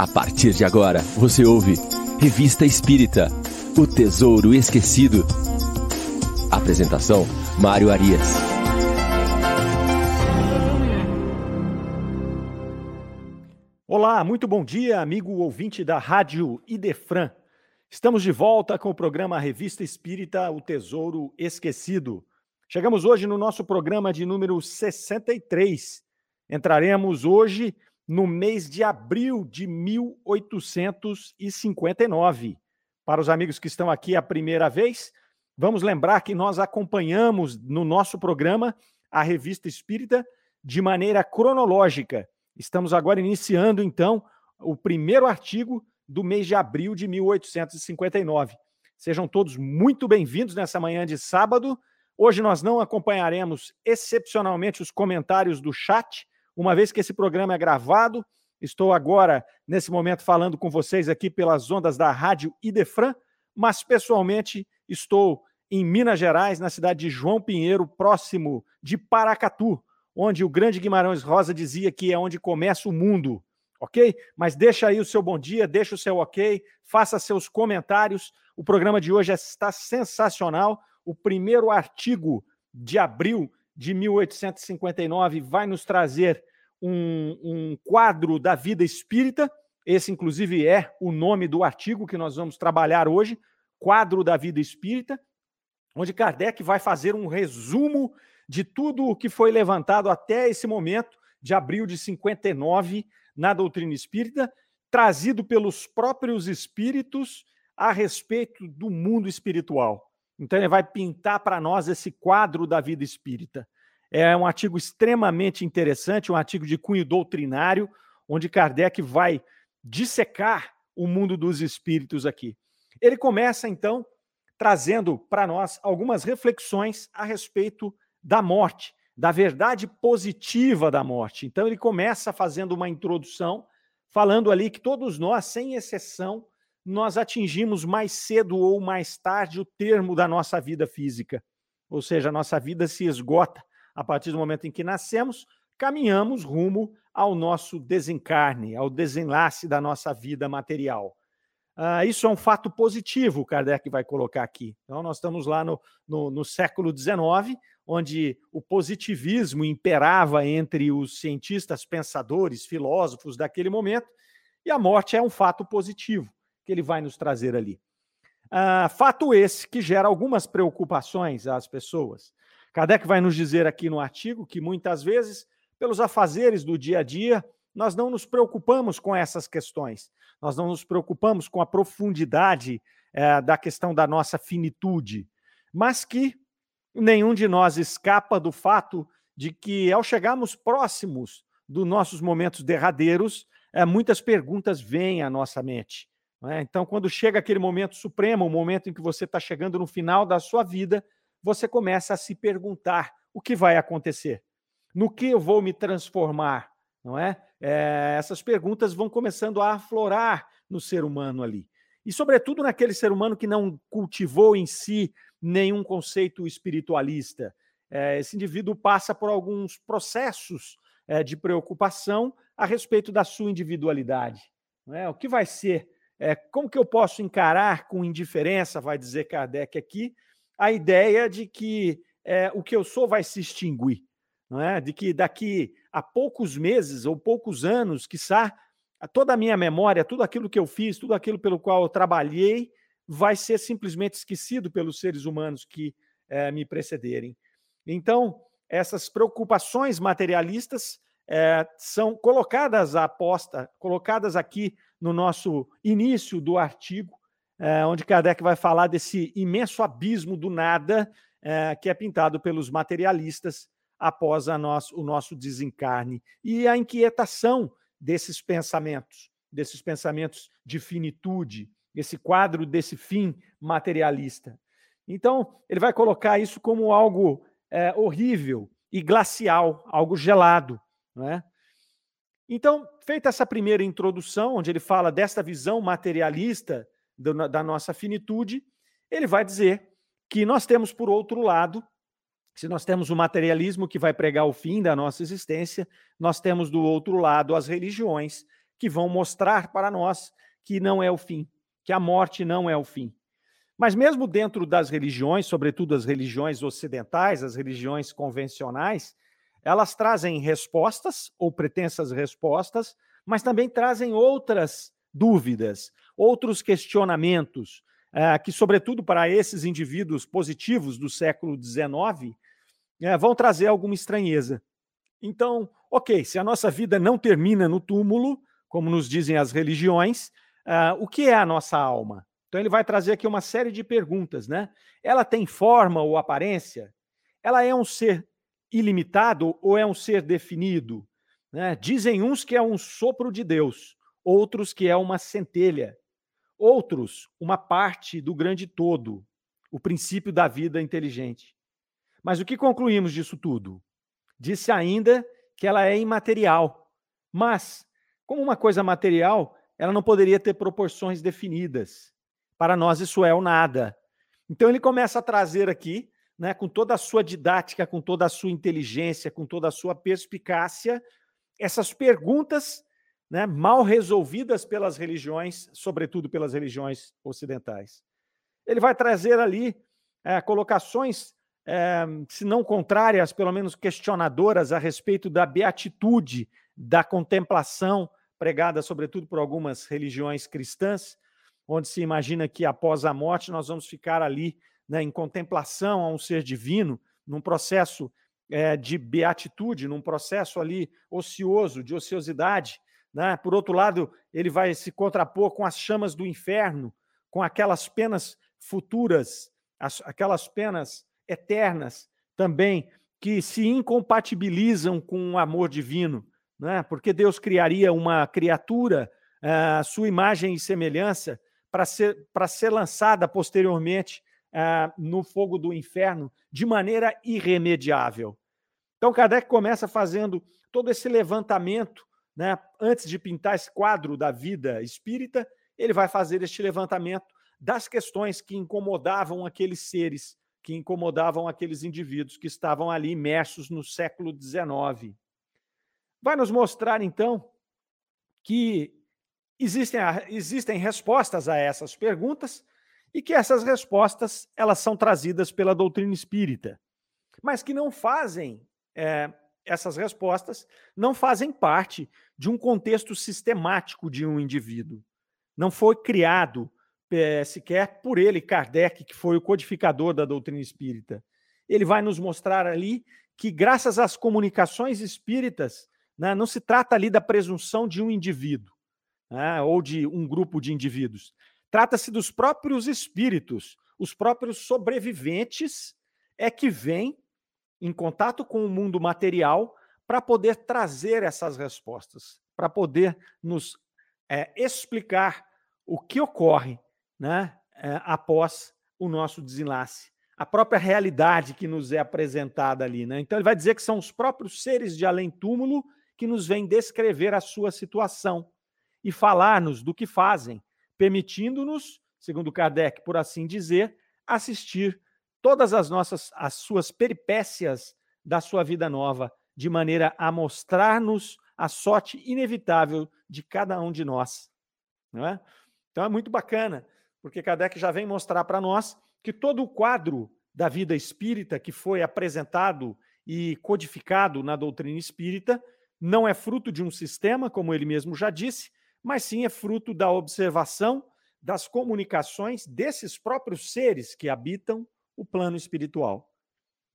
A partir de agora, você ouve Revista Espírita O Tesouro Esquecido. Apresentação: Mário Arias. Olá, muito bom dia, amigo ouvinte da Rádio Idefran. Estamos de volta com o programa Revista Espírita O Tesouro Esquecido. Chegamos hoje no nosso programa de número 63. Entraremos hoje no mês de abril de 1859. Para os amigos que estão aqui a primeira vez, vamos lembrar que nós acompanhamos no nosso programa a Revista Espírita de maneira cronológica. Estamos agora iniciando, então, o primeiro artigo do mês de abril de 1859. Sejam todos muito bem-vindos nessa manhã de sábado. Hoje nós não acompanharemos excepcionalmente os comentários do chat, uma vez que esse programa é gravado, estou agora, nesse momento, falando com vocês aqui pelas ondas da Rádio Idefran, mas pessoalmente estou em Minas Gerais, na cidade de João Pinheiro, próximo de Paracatu, onde o grande Guimarães Rosa dizia que é onde começa o mundo, ok? Mas deixa aí o seu bom dia, deixa o seu ok, faça seus comentários. O programa de hoje está sensacional. O primeiro artigo de abril de 1859 vai nos trazer um, um quadro da vida espírita. Esse, inclusive, é o nome do artigo que nós vamos trabalhar hoje, Quadro da Vida Espírita, onde Kardec vai fazer um resumo de tudo o que foi levantado até esse momento, de abril de 59, na doutrina espírita, trazido pelos próprios espíritos a respeito do mundo espiritual. Então, ele vai pintar para nós esse quadro da vida espírita. É um artigo extremamente interessante, um artigo de cunho doutrinário, onde Kardec vai dissecar o mundo dos espíritos aqui. Ele começa, então, trazendo para nós algumas reflexões a respeito da morte, da verdade positiva da morte. Então, ele começa fazendo uma introdução, falando ali que todos nós, sem exceção, nós atingimos mais cedo ou mais tarde o termo da nossa vida física. Ou seja, a nossa vida se esgota a partir do momento em que nascemos, caminhamos rumo ao nosso desencarne, ao desenlace da nossa vida material. Uh, isso é um fato positivo, Kardec vai colocar aqui. Então, nós estamos lá no, no, no século XIX, onde o positivismo imperava entre os cientistas, pensadores, filósofos daquele momento, e a morte é um fato positivo que ele vai nos trazer ali. Uh, fato esse que gera algumas preocupações às pessoas. Kardec vai nos dizer aqui no artigo que muitas vezes, pelos afazeres do dia a dia, nós não nos preocupamos com essas questões, nós não nos preocupamos com a profundidade é, da questão da nossa finitude, mas que nenhum de nós escapa do fato de que, ao chegarmos próximos dos nossos momentos derradeiros, é, muitas perguntas vêm à nossa mente. É? Então, quando chega aquele momento supremo, o momento em que você está chegando no final da sua vida, você começa a se perguntar o que vai acontecer, no que eu vou me transformar, não é? é essas perguntas vão começando a aflorar no ser humano ali. E, sobretudo, naquele ser humano que não cultivou em si nenhum conceito espiritualista. É, esse indivíduo passa por alguns processos é, de preocupação a respeito da sua individualidade. É? O que vai ser? É, como que eu posso encarar com indiferença, vai dizer Kardec aqui, a ideia de que é, o que eu sou vai se extinguir, não é? De que daqui a poucos meses ou poucos anos, quiçá, toda a minha memória, tudo aquilo que eu fiz, tudo aquilo pelo qual eu trabalhei, vai ser simplesmente esquecido pelos seres humanos que é, me precederem. Então, essas preocupações materialistas é, são colocadas à aposta, colocadas aqui no nosso início do artigo, é, onde Kardec vai falar desse imenso abismo do nada é, que é pintado pelos materialistas após o nosso desencarne e a inquietação desses pensamentos, desses pensamentos de finitude, esse quadro desse fim materialista. Então, ele vai colocar isso como algo é, horrível e glacial, algo gelado. Não é? Então, feita essa primeira introdução, onde ele fala desta visão materialista do, da nossa finitude, ele vai dizer que nós temos, por outro lado, se nós temos o materialismo que vai pregar o fim da nossa existência, nós temos do outro lado as religiões que vão mostrar para nós que não é o fim, que a morte não é o fim. Mas mesmo dentro das religiões, sobretudo as religiões ocidentais, as religiões convencionais, elas trazem respostas ou pretensas respostas, mas também trazem outras dúvidas, outros questionamentos, é, que, sobretudo para esses indivíduos positivos do século XIX, é, vão trazer alguma estranheza. Então, ok, se a nossa vida não termina no túmulo, como nos dizem as religiões, uh, o que é a nossa alma? Então, ele vai trazer aqui uma série de perguntas, né? Ela tem forma ou aparência? Ela é um ser ilimitado ou é um ser definido? Né? Dizem uns que é um sopro de Deus, outros que é uma centelha, outros uma parte do grande todo, o princípio da vida inteligente. Mas o que concluímos disso tudo? Disse ainda que ela é imaterial, mas, como uma coisa material, ela não poderia ter proporções definidas. Para nós, isso é o nada. Então, ele começa a trazer aqui, né, com toda a sua didática, com toda a sua inteligência, com toda a sua perspicácia, essas perguntas né, mal resolvidas pelas religiões, sobretudo pelas religiões ocidentais. Ele vai trazer ali é, colocações, é, se não contrárias, pelo menos questionadoras a respeito da beatitude, da contemplação, pregada sobretudo por algumas religiões cristãs, onde se imagina que após a morte nós vamos ficar ali né, em contemplação a um ser divino, num processo é, de beatitude, num processo ali ocioso, de ociosidade, né? Por outro lado, ele vai se contrapor com as chamas do inferno, com aquelas penas futuras, as, aquelas penas eternas também, que se incompatibilizam com o amor divino, né? porque Deus criaria uma criatura, uh, sua imagem e semelhança, para ser, ser lançada posteriormente uh, no fogo do inferno de maneira irremediável. Então, Kardec começa fazendo todo esse levantamento né, antes de pintar esse quadro da vida espírita, ele vai fazer este levantamento das questões que incomodavam aqueles seres, que incomodavam aqueles indivíduos que estavam ali imersos no século XIX. Vai nos mostrar, então, que existem, existem respostas a essas perguntas e que essas respostas elas são trazidas pela doutrina espírita, mas que não fazem é, essas respostas não fazem parte de um contexto sistemático de um indivíduo. Não foi criado é, sequer por ele, Kardec, que foi o codificador da doutrina espírita. Ele vai nos mostrar ali que, graças às comunicações espíritas, né, não se trata ali da presunção de um indivíduo né, ou de um grupo de indivíduos. Trata-se dos próprios espíritos, os próprios sobreviventes é que vêm em contato com o mundo material para poder trazer essas respostas, para poder nos é, explicar o que ocorre né, é, após o nosso desenlace, a própria realidade que nos é apresentada ali. Né? Então, ele vai dizer que são os próprios seres de além-túmulo que nos vêm descrever a sua situação e falar-nos do que fazem, permitindo-nos, segundo Kardec, por assim dizer, assistir todas as nossas as suas peripécias da sua vida nova, de maneira a mostrar-nos a sorte inevitável de cada um de nós. Não é? Então é muito bacana, porque Kardec já vem mostrar para nós que todo o quadro da vida espírita que foi apresentado e codificado na doutrina espírita não é fruto de um sistema, como ele mesmo já disse, mas sim é fruto da observação das comunicações desses próprios seres que habitam o plano espiritual.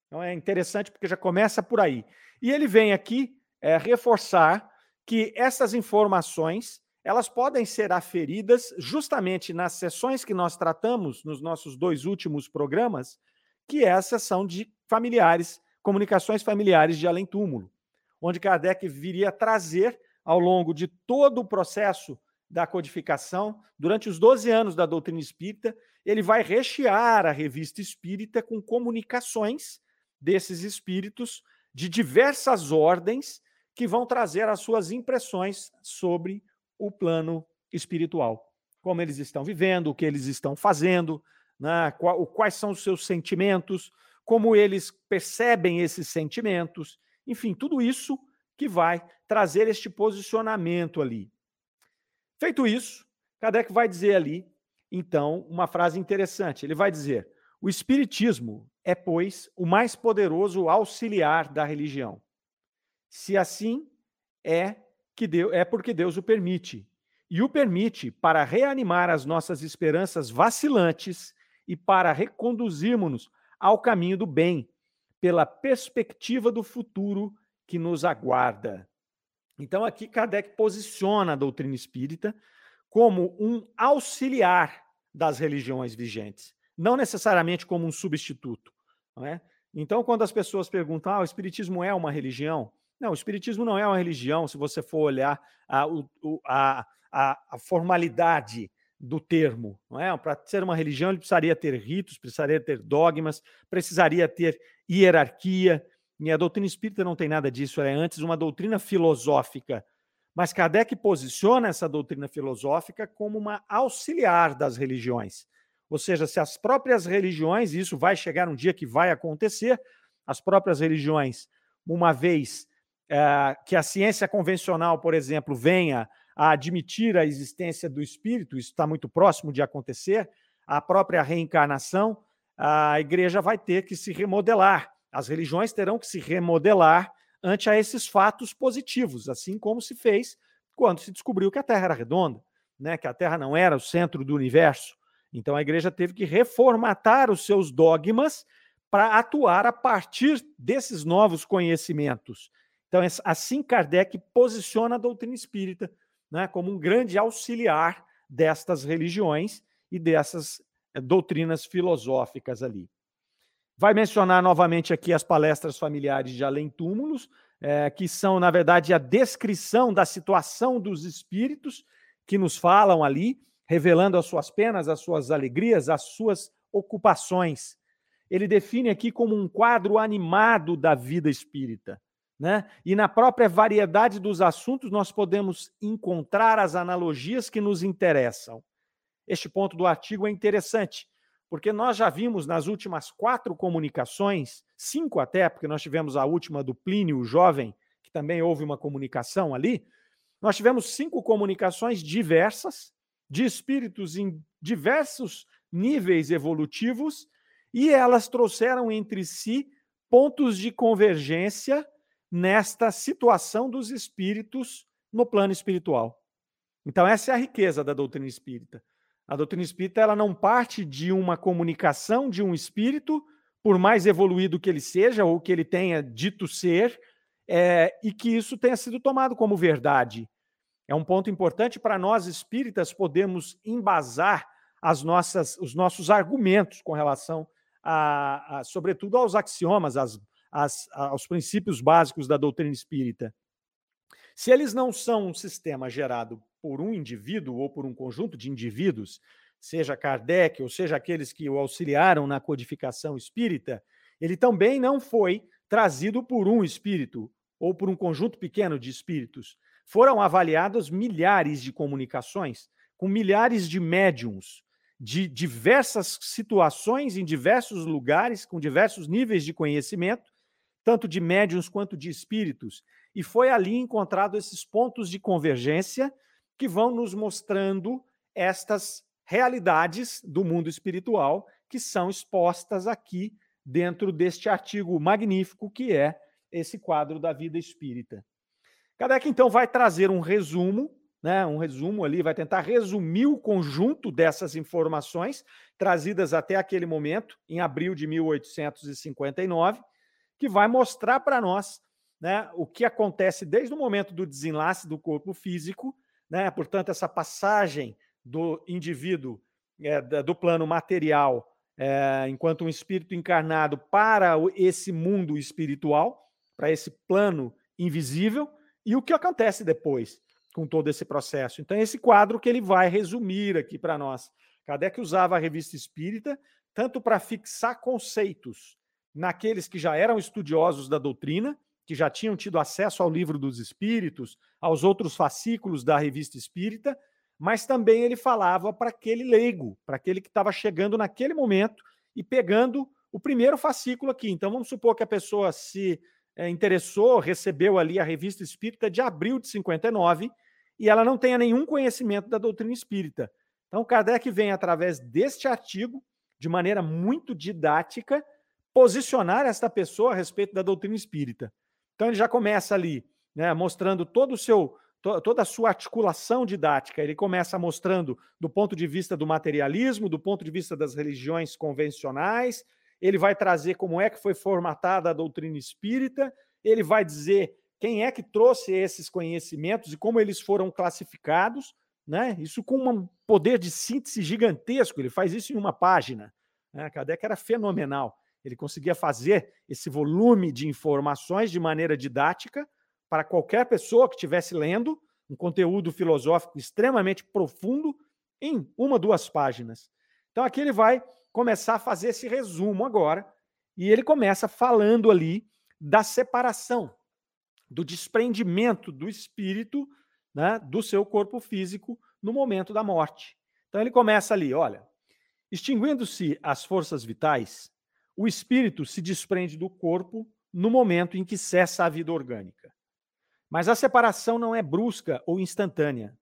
Então é interessante porque já começa por aí. E ele vem aqui é, reforçar que essas informações elas podem ser aferidas justamente nas sessões que nós tratamos nos nossos dois últimos programas, que é a sessão de familiares, comunicações familiares de além-túmulo, onde Kardec viria trazer ao longo de todo o processo da codificação, durante os 12 anos da doutrina espírita, ele vai rechear a revista espírita com comunicações desses espíritos de diversas ordens que vão trazer as suas impressões sobre o plano espiritual. Como eles estão vivendo, o que eles estão fazendo, né, quais são os seus sentimentos, como eles percebem esses sentimentos, enfim, tudo isso que vai trazer este posicionamento ali. Feito isso, Kardec vai dizer ali, então, uma frase interessante. Ele vai dizer: o Espiritismo é, pois, o mais poderoso auxiliar da religião. Se assim é, que Deus, é porque Deus o permite. E o permite para reanimar as nossas esperanças vacilantes e para reconduzirmos-nos ao caminho do bem, pela perspectiva do futuro que nos aguarda. Então, aqui Kardec posiciona a doutrina espírita como um auxiliar das religiões vigentes, não necessariamente como um substituto. É? Então, quando as pessoas perguntam, ah, o Espiritismo é uma religião? Não, o Espiritismo não é uma religião, se você for olhar a, a, a, a formalidade do termo. É? Para ser uma religião, ele precisaria ter ritos, precisaria ter dogmas, precisaria ter hierarquia. E a doutrina espírita não tem nada disso, ela é antes uma doutrina filosófica. Mas Kardec posiciona essa doutrina filosófica como uma auxiliar das religiões. Ou seja, se as próprias religiões, e isso vai chegar um dia que vai acontecer, as próprias religiões, uma vez é, que a ciência convencional, por exemplo, venha a admitir a existência do espírito, isso está muito próximo de acontecer, a própria reencarnação, a igreja vai ter que se remodelar. As religiões terão que se remodelar ante a esses fatos positivos, assim como se fez quando se descobriu que a Terra era redonda, né? que a Terra não era o centro do universo. Então a igreja teve que reformatar os seus dogmas para atuar a partir desses novos conhecimentos. Então, assim Kardec posiciona a doutrina espírita né, como um grande auxiliar destas religiões e dessas eh, doutrinas filosóficas ali. Vai mencionar novamente aqui as palestras familiares de Além Túmulos, é, que são, na verdade, a descrição da situação dos espíritos que nos falam ali, revelando as suas penas, as suas alegrias, as suas ocupações. Ele define aqui como um quadro animado da vida espírita. Né? E na própria variedade dos assuntos, nós podemos encontrar as analogias que nos interessam. Este ponto do artigo é interessante, porque nós já vimos nas últimas quatro comunicações, cinco até, porque nós tivemos a última do Plínio Jovem, que também houve uma comunicação ali. Nós tivemos cinco comunicações diversas, de espíritos em diversos níveis evolutivos, e elas trouxeram entre si pontos de convergência nesta situação dos espíritos no plano espiritual. Então, essa é a riqueza da doutrina espírita. A doutrina espírita ela não parte de uma comunicação de um espírito, por mais evoluído que ele seja ou que ele tenha dito ser, é, e que isso tenha sido tomado como verdade. É um ponto importante para nós espíritas podermos embasar as nossas, os nossos argumentos com relação, a, a sobretudo, aos axiomas, aos princípios básicos da doutrina espírita. Se eles não são um sistema gerado por um indivíduo ou por um conjunto de indivíduos, seja Kardec ou seja aqueles que o auxiliaram na codificação espírita, ele também não foi trazido por um espírito ou por um conjunto pequeno de espíritos. Foram avaliadas milhares de comunicações com milhares de médiums de diversas situações em diversos lugares, com diversos níveis de conhecimento, tanto de médiums quanto de espíritos. E foi ali encontrado esses pontos de convergência que vão nos mostrando estas realidades do mundo espiritual que são expostas aqui dentro deste artigo magnífico que é esse quadro da vida espírita. Kardec, então, vai trazer um resumo, né, um resumo ali, vai tentar resumir o conjunto dessas informações trazidas até aquele momento, em abril de 1859, que vai mostrar para nós né, o que acontece desde o momento do desenlace do corpo físico, né, portanto, essa passagem do indivíduo é, do plano material é, enquanto um espírito encarnado para esse mundo espiritual, para esse plano invisível, e o que acontece depois com todo esse processo. Então, esse quadro que ele vai resumir aqui para nós. Kardec usava a revista espírita tanto para fixar conceitos naqueles que já eram estudiosos da doutrina, que já tinham tido acesso ao livro dos espíritos, aos outros fascículos da revista espírita, mas também ele falava para aquele leigo, para aquele que estava chegando naquele momento e pegando o primeiro fascículo aqui. Então vamos supor que a pessoa se é, interessou, recebeu ali a revista espírita de abril de 59, e ela não tenha nenhum conhecimento da doutrina espírita. Então, Kardec vem, através deste artigo, de maneira muito didática, posicionar esta pessoa a respeito da doutrina espírita. Então, ele já começa ali, né, mostrando todo o seu, to, toda a sua articulação didática. Ele começa mostrando do ponto de vista do materialismo, do ponto de vista das religiões convencionais, ele vai trazer como é que foi formatada a doutrina espírita, ele vai dizer quem é que trouxe esses conhecimentos e como eles foram classificados, né? Isso com um poder de síntese gigantesco, ele faz isso em uma página. Né? Kardec era fenomenal. Ele conseguia fazer esse volume de informações de maneira didática para qualquer pessoa que estivesse lendo um conteúdo filosófico extremamente profundo em uma, duas páginas. Então aqui ele vai começar a fazer esse resumo agora, e ele começa falando ali da separação do desprendimento do espírito né, do seu corpo físico no momento da morte. Então ele começa ali, olha, extinguindo-se as forças vitais, o espírito se desprende do corpo no momento em que cessa a vida orgânica. Mas a separação não é brusca ou instantânea.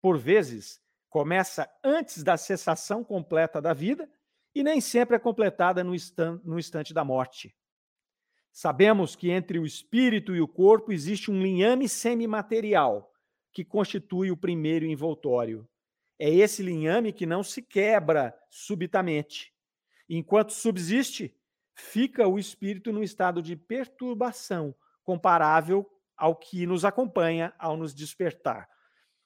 Por vezes, começa antes da cessação completa da vida e nem sempre é completada no instante da morte. Sabemos que entre o espírito e o corpo existe um linhame semimaterial que constitui o primeiro envoltório. É esse linhame que não se quebra subitamente. Enquanto subsiste, fica o espírito no estado de perturbação, comparável ao que nos acompanha ao nos despertar.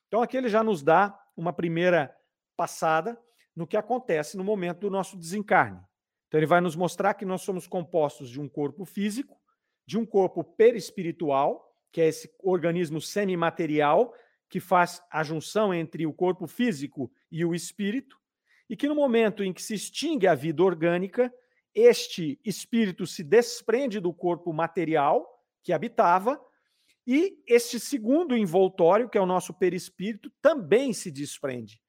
Então, aqui ele já nos dá uma primeira passada no que acontece no momento do nosso desencarne. Então, ele vai nos mostrar que nós somos compostos de um corpo físico, de um corpo perispiritual, que é esse organismo semimaterial que faz a junção entre o corpo físico e o espírito, e que no momento em que se extingue a vida orgânica, este espírito se desprende do corpo material que habitava, e este segundo envoltório, que é o nosso perispírito, também se desprende.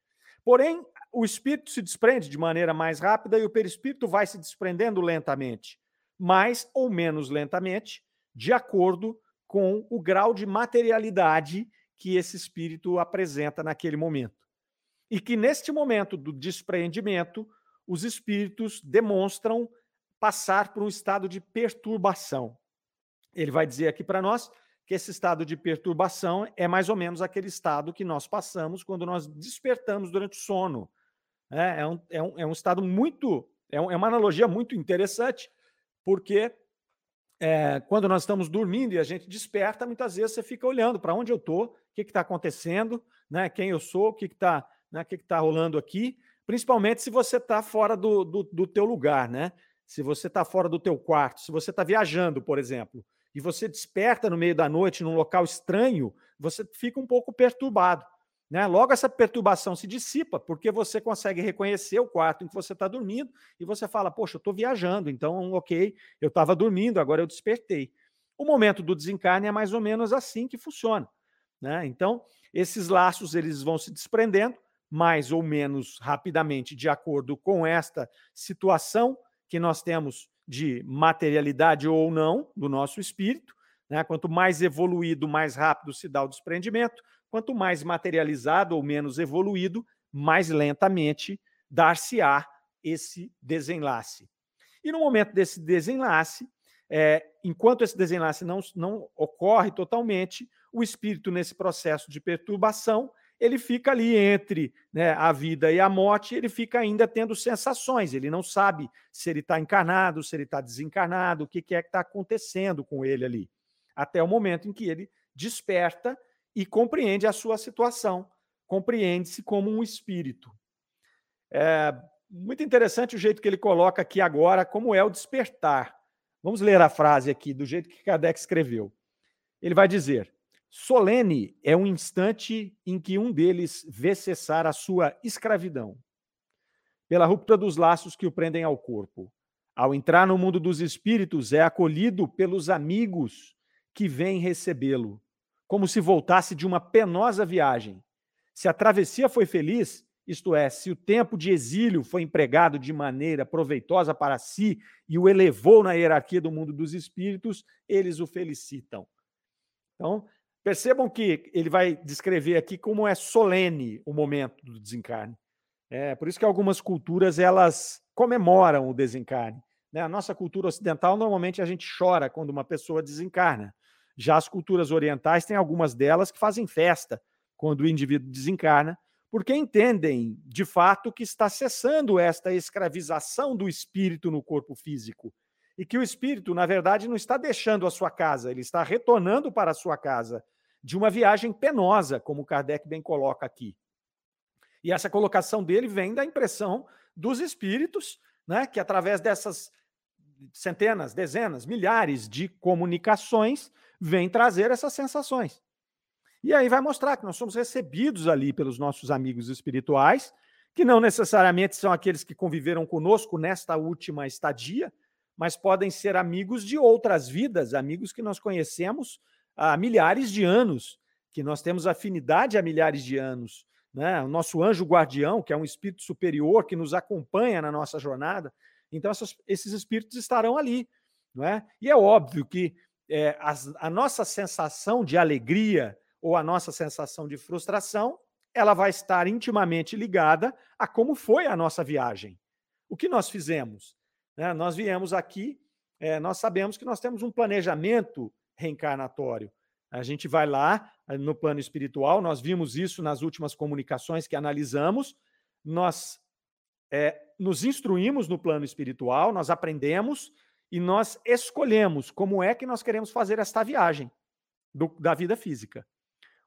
Porém, o espírito se desprende de maneira mais rápida e o perispírito vai se desprendendo lentamente, mais ou menos lentamente, de acordo com o grau de materialidade que esse espírito apresenta naquele momento. E que neste momento do despreendimento, os espíritos demonstram passar por um estado de perturbação. Ele vai dizer aqui para nós que esse estado de perturbação é mais ou menos aquele estado que nós passamos quando nós despertamos durante o sono. É, é, um, é, um, é um estado muito. É, um, é uma analogia muito interessante, porque é, quando nós estamos dormindo e a gente desperta, muitas vezes você fica olhando para onde eu estou, o que está acontecendo, né, quem eu sou, o que está né, que que tá rolando aqui, principalmente se você está fora do, do, do teu lugar, né? Se você está fora do teu quarto, se você está viajando, por exemplo, e você desperta no meio da noite num local estranho, você fica um pouco perturbado. Né? Logo, essa perturbação se dissipa, porque você consegue reconhecer o quarto em que você está dormindo e você fala: Poxa, eu estou viajando, então, ok, eu estava dormindo, agora eu despertei. O momento do desencarne é mais ou menos assim que funciona. Né? Então, esses laços eles vão se desprendendo mais ou menos rapidamente, de acordo com esta situação que nós temos de materialidade ou não do nosso espírito. Né? Quanto mais evoluído, mais rápido se dá o desprendimento. Quanto mais materializado ou menos evoluído, mais lentamente dar-se-á esse desenlace. E no momento desse desenlace, é, enquanto esse desenlace não, não ocorre totalmente, o espírito, nesse processo de perturbação, ele fica ali entre né, a vida e a morte, ele fica ainda tendo sensações, ele não sabe se ele está encarnado, se ele está desencarnado, o que, que é que está acontecendo com ele ali. Até o momento em que ele desperta e compreende a sua situação, compreende-se como um espírito. É muito interessante o jeito que ele coloca aqui agora, como é o despertar. Vamos ler a frase aqui, do jeito que Kardec escreveu. Ele vai dizer: solene é um instante em que um deles vê cessar a sua escravidão, pela ruptura dos laços que o prendem ao corpo. Ao entrar no mundo dos espíritos, é acolhido pelos amigos que vêm recebê-lo como se voltasse de uma penosa viagem. Se a travessia foi feliz, isto é, se o tempo de exílio foi empregado de maneira proveitosa para si e o elevou na hierarquia do mundo dos espíritos, eles o felicitam. Então, Percebam que ele vai descrever aqui como é solene o momento do desencarne. É por isso que algumas culturas elas comemoram o desencarne. Né? A nossa cultura ocidental normalmente a gente chora quando uma pessoa desencarna. Já as culturas orientais têm algumas delas que fazem festa quando o indivíduo desencarna, porque entendem de fato que está cessando esta escravização do espírito no corpo físico e que o espírito, na verdade, não está deixando a sua casa, ele está retornando para a sua casa de uma viagem penosa, como Kardec bem coloca aqui. E essa colocação dele vem da impressão dos espíritos, né, que através dessas centenas, dezenas, milhares de comunicações, vem trazer essas sensações. E aí vai mostrar que nós somos recebidos ali pelos nossos amigos espirituais, que não necessariamente são aqueles que conviveram conosco nesta última estadia, mas podem ser amigos de outras vidas, amigos que nós conhecemos há milhares de anos, que nós temos afinidade há milhares de anos. Né? O nosso anjo guardião, que é um espírito superior que nos acompanha na nossa jornada. Então, essas, esses espíritos estarão ali. Não é? E é óbvio que é, as, a nossa sensação de alegria ou a nossa sensação de frustração, ela vai estar intimamente ligada a como foi a nossa viagem. O que nós fizemos? Né? Nós viemos aqui, é, nós sabemos que nós temos um planejamento reencarnatório. A gente vai lá eh, no plano espiritual, nós vimos isso nas últimas comunicações que analisamos, nós é, nos instruímos no plano espiritual, nós aprendemos e nós escolhemos como é que nós queremos fazer esta viagem do, da vida física.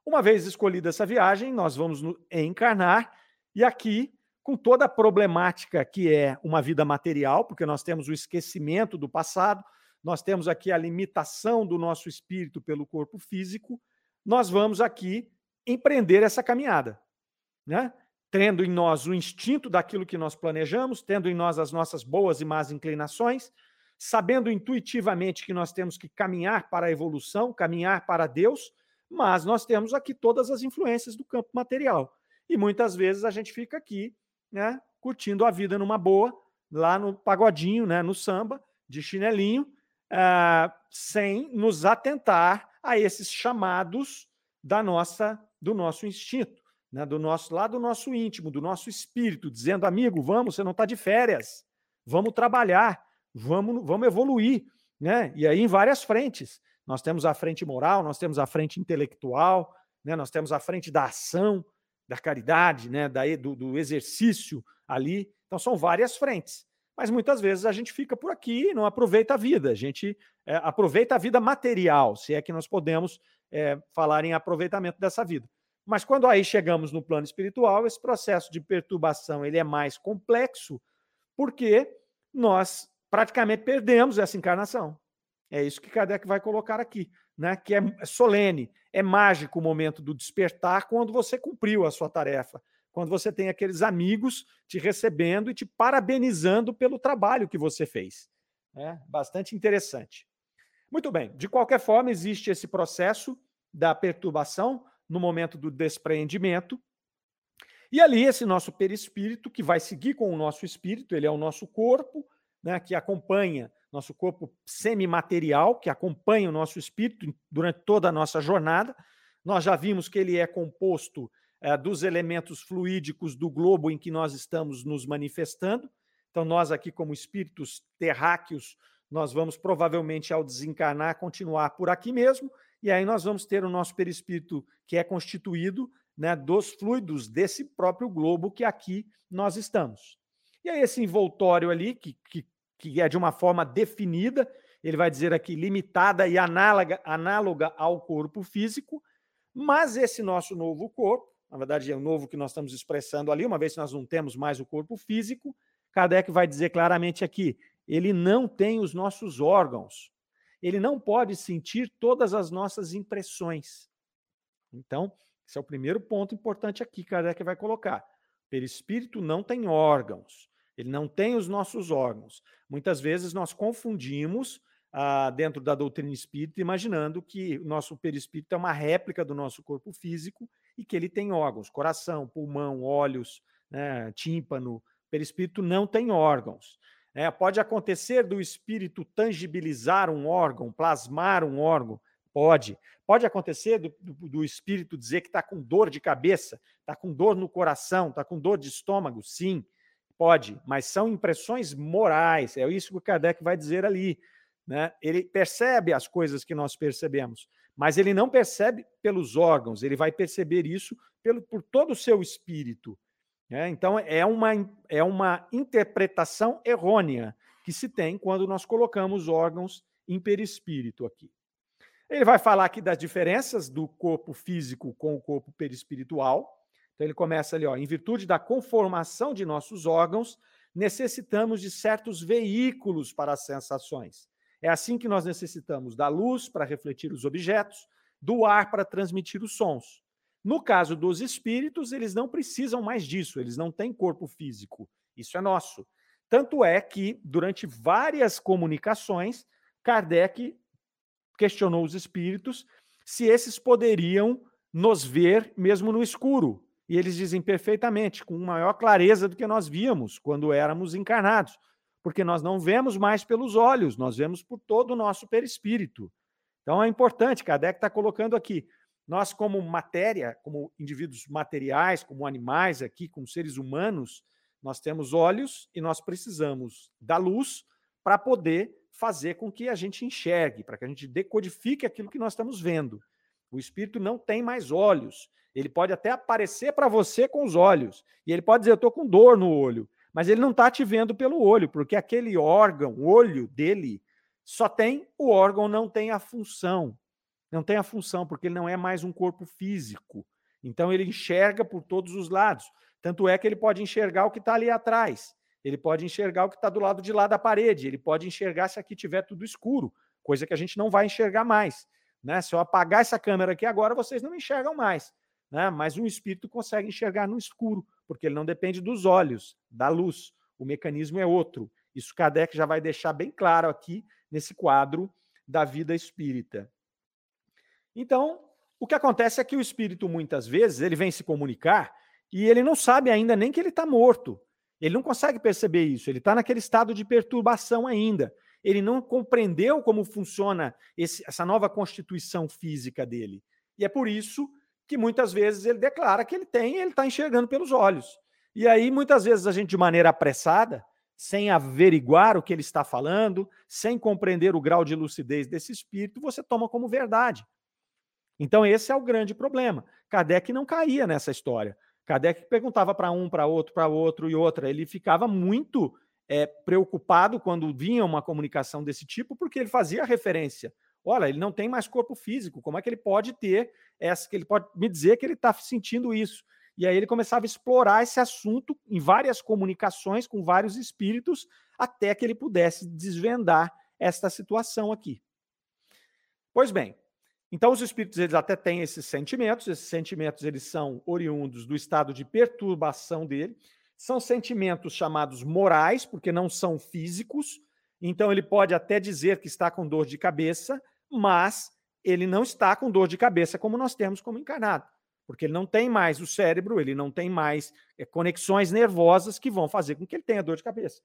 Uma vez escolhida essa viagem, nós vamos encarnar e aqui, com toda a problemática que é uma vida material, porque nós temos o esquecimento do passado, nós temos aqui a limitação do nosso espírito pelo corpo físico, nós vamos aqui empreender essa caminhada, né? Tendo em nós o instinto daquilo que nós planejamos, tendo em nós as nossas boas e más inclinações, sabendo intuitivamente que nós temos que caminhar para a evolução, caminhar para Deus, mas nós temos aqui todas as influências do campo material. E muitas vezes a gente fica aqui, né, curtindo a vida numa boa, lá no pagodinho, né, no samba, de chinelinho, uh, sem nos atentar a esses chamados da nossa do nosso instinto, né, do nosso lá do nosso íntimo, do nosso espírito, dizendo amigo, vamos, você não está de férias, vamos trabalhar, vamos, vamos evoluir, né? E aí em várias frentes. Nós temos a frente moral, nós temos a frente intelectual, né? Nós temos a frente da ação, da caridade, né? Da, do, do exercício ali. Então são várias frentes mas muitas vezes a gente fica por aqui e não aproveita a vida. A gente é, aproveita a vida material, se é que nós podemos é, falar em aproveitamento dessa vida. Mas quando aí chegamos no plano espiritual, esse processo de perturbação ele é mais complexo, porque nós praticamente perdemos essa encarnação. É isso que Kardec vai colocar aqui, né? que é solene, é mágico o momento do despertar quando você cumpriu a sua tarefa, quando você tem aqueles amigos te recebendo e te parabenizando pelo trabalho que você fez. É bastante interessante. Muito bem, de qualquer forma, existe esse processo da perturbação no momento do despreendimento. E ali, esse nosso perispírito, que vai seguir com o nosso espírito, ele é o nosso corpo, né, que acompanha nosso corpo semimaterial, que acompanha o nosso espírito durante toda a nossa jornada. Nós já vimos que ele é composto dos elementos fluídicos do globo em que nós estamos nos manifestando. Então, nós aqui, como espíritos terráqueos, nós vamos provavelmente, ao desencarnar, continuar por aqui mesmo, e aí nós vamos ter o nosso perispírito que é constituído né, dos fluidos desse próprio globo que aqui nós estamos. E aí, esse envoltório ali, que, que, que é de uma forma definida, ele vai dizer aqui limitada e análoga, análoga ao corpo físico, mas esse nosso novo corpo, na verdade é o novo que nós estamos expressando ali, uma vez que nós não temos mais o corpo físico, Kardec vai dizer claramente aqui, ele não tem os nossos órgãos, ele não pode sentir todas as nossas impressões. Então, esse é o primeiro ponto importante aqui Kardec vai colocar. Perispírito não tem órgãos, ele não tem os nossos órgãos. Muitas vezes nós confundimos ah, dentro da doutrina espírita, imaginando que o nosso perispírito é uma réplica do nosso corpo físico e que ele tem órgãos, coração, pulmão, olhos, né, tímpano. Perispírito não tem órgãos. É, pode acontecer do espírito tangibilizar um órgão, plasmar um órgão, Pode. Pode acontecer do, do, do espírito dizer que está com dor de cabeça, está com dor no coração, está com dor de estômago? Sim, pode, mas são impressões morais, é isso que o Kardec vai dizer ali. Né? Ele percebe as coisas que nós percebemos, mas ele não percebe pelos órgãos, ele vai perceber isso pelo, por todo o seu espírito. Né? Então, é uma, é uma interpretação errônea que se tem quando nós colocamos órgãos em perispírito aqui. Ele vai falar aqui das diferenças do corpo físico com o corpo perispiritual. Então ele começa ali, ó, em virtude da conformação de nossos órgãos, necessitamos de certos veículos para as sensações. É assim que nós necessitamos da luz para refletir os objetos, do ar para transmitir os sons. No caso dos espíritos, eles não precisam mais disso, eles não têm corpo físico. Isso é nosso. Tanto é que, durante várias comunicações, Kardec questionou os espíritos se esses poderiam nos ver mesmo no escuro. E eles dizem perfeitamente, com maior clareza do que nós víamos quando éramos encarnados, porque nós não vemos mais pelos olhos, nós vemos por todo o nosso perispírito. Então é importante, Kardec está colocando aqui, nós como matéria, como indivíduos materiais, como animais aqui, como seres humanos, nós temos olhos e nós precisamos da luz para poder fazer com que a gente enxergue, para que a gente decodifique aquilo que nós estamos vendo. O espírito não tem mais olhos. Ele pode até aparecer para você com os olhos. E ele pode dizer: Eu estou com dor no olho. Mas ele não está te vendo pelo olho, porque aquele órgão, o olho dele, só tem o órgão, não tem a função. Não tem a função, porque ele não é mais um corpo físico. Então ele enxerga por todos os lados. Tanto é que ele pode enxergar o que está ali atrás. Ele pode enxergar o que está do lado de lá da parede, ele pode enxergar se aqui tiver tudo escuro, coisa que a gente não vai enxergar mais. Né? Se eu apagar essa câmera aqui agora, vocês não enxergam mais. Né? Mas um espírito consegue enxergar no escuro, porque ele não depende dos olhos, da luz. O mecanismo é outro. Isso Kardec já vai deixar bem claro aqui nesse quadro da vida espírita. Então, o que acontece é que o espírito, muitas vezes, ele vem se comunicar e ele não sabe ainda nem que ele está morto. Ele não consegue perceber isso, ele está naquele estado de perturbação ainda. Ele não compreendeu como funciona esse, essa nova constituição física dele. E é por isso que muitas vezes ele declara que ele tem e ele está enxergando pelos olhos. E aí, muitas vezes, a gente, de maneira apressada, sem averiguar o que ele está falando, sem compreender o grau de lucidez desse espírito, você toma como verdade. Então, esse é o grande problema. Kardec não caía nessa história. Kardec perguntava para um, para outro, para outro e outra. Ele ficava muito é, preocupado quando vinha uma comunicação desse tipo, porque ele fazia referência. Olha, ele não tem mais corpo físico. Como é que ele pode ter essa? Que ele pode me dizer que ele está sentindo isso? E aí ele começava a explorar esse assunto em várias comunicações com vários espíritos, até que ele pudesse desvendar esta situação aqui. Pois bem, então, os espíritos eles até têm esses sentimentos, esses sentimentos eles são oriundos do estado de perturbação dele, são sentimentos chamados morais, porque não são físicos, então ele pode até dizer que está com dor de cabeça, mas ele não está com dor de cabeça como nós temos como encarnado, porque ele não tem mais o cérebro, ele não tem mais é, conexões nervosas que vão fazer com que ele tenha dor de cabeça.